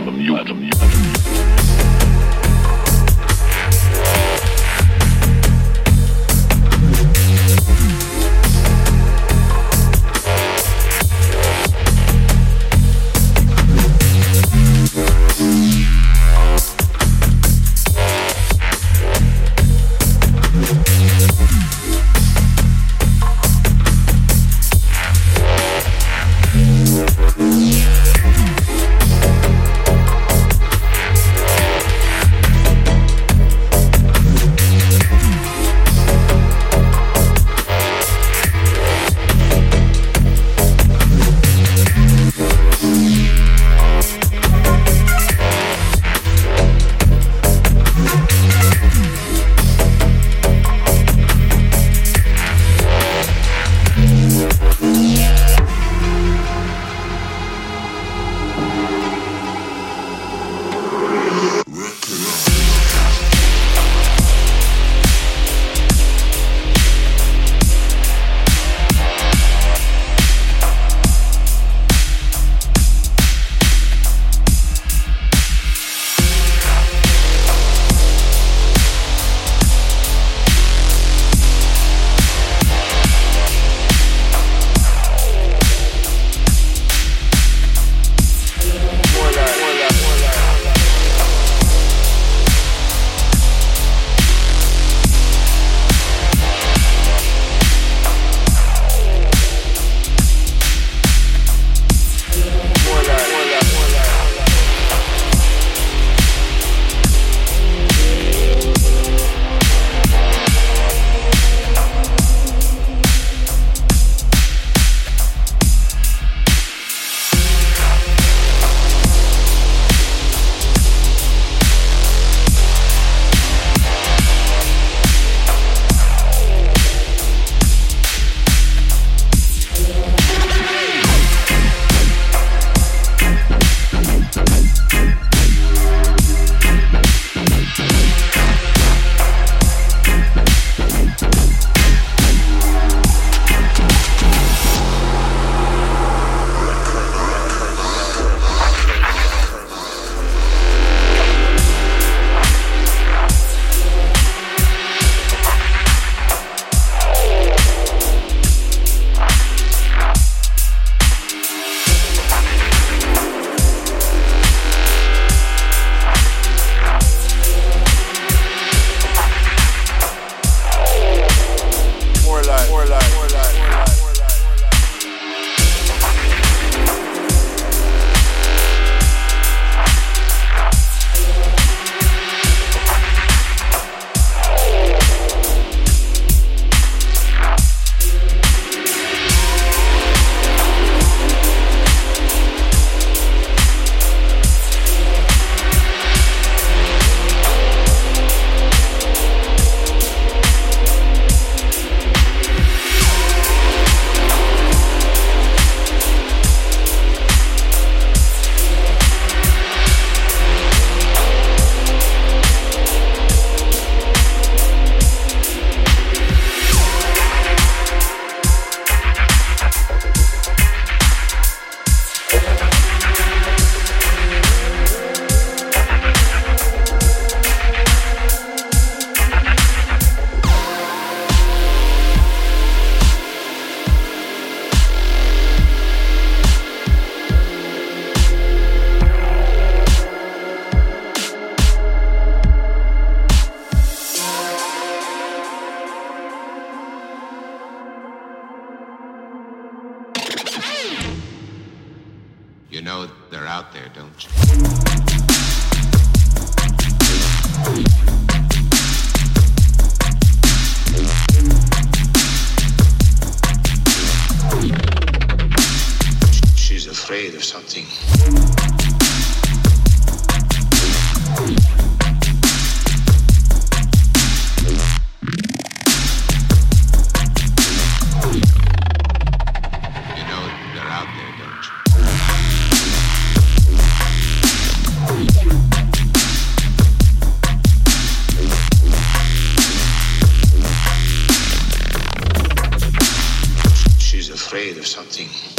I'm a Youth. You know they're out there, don't you? Something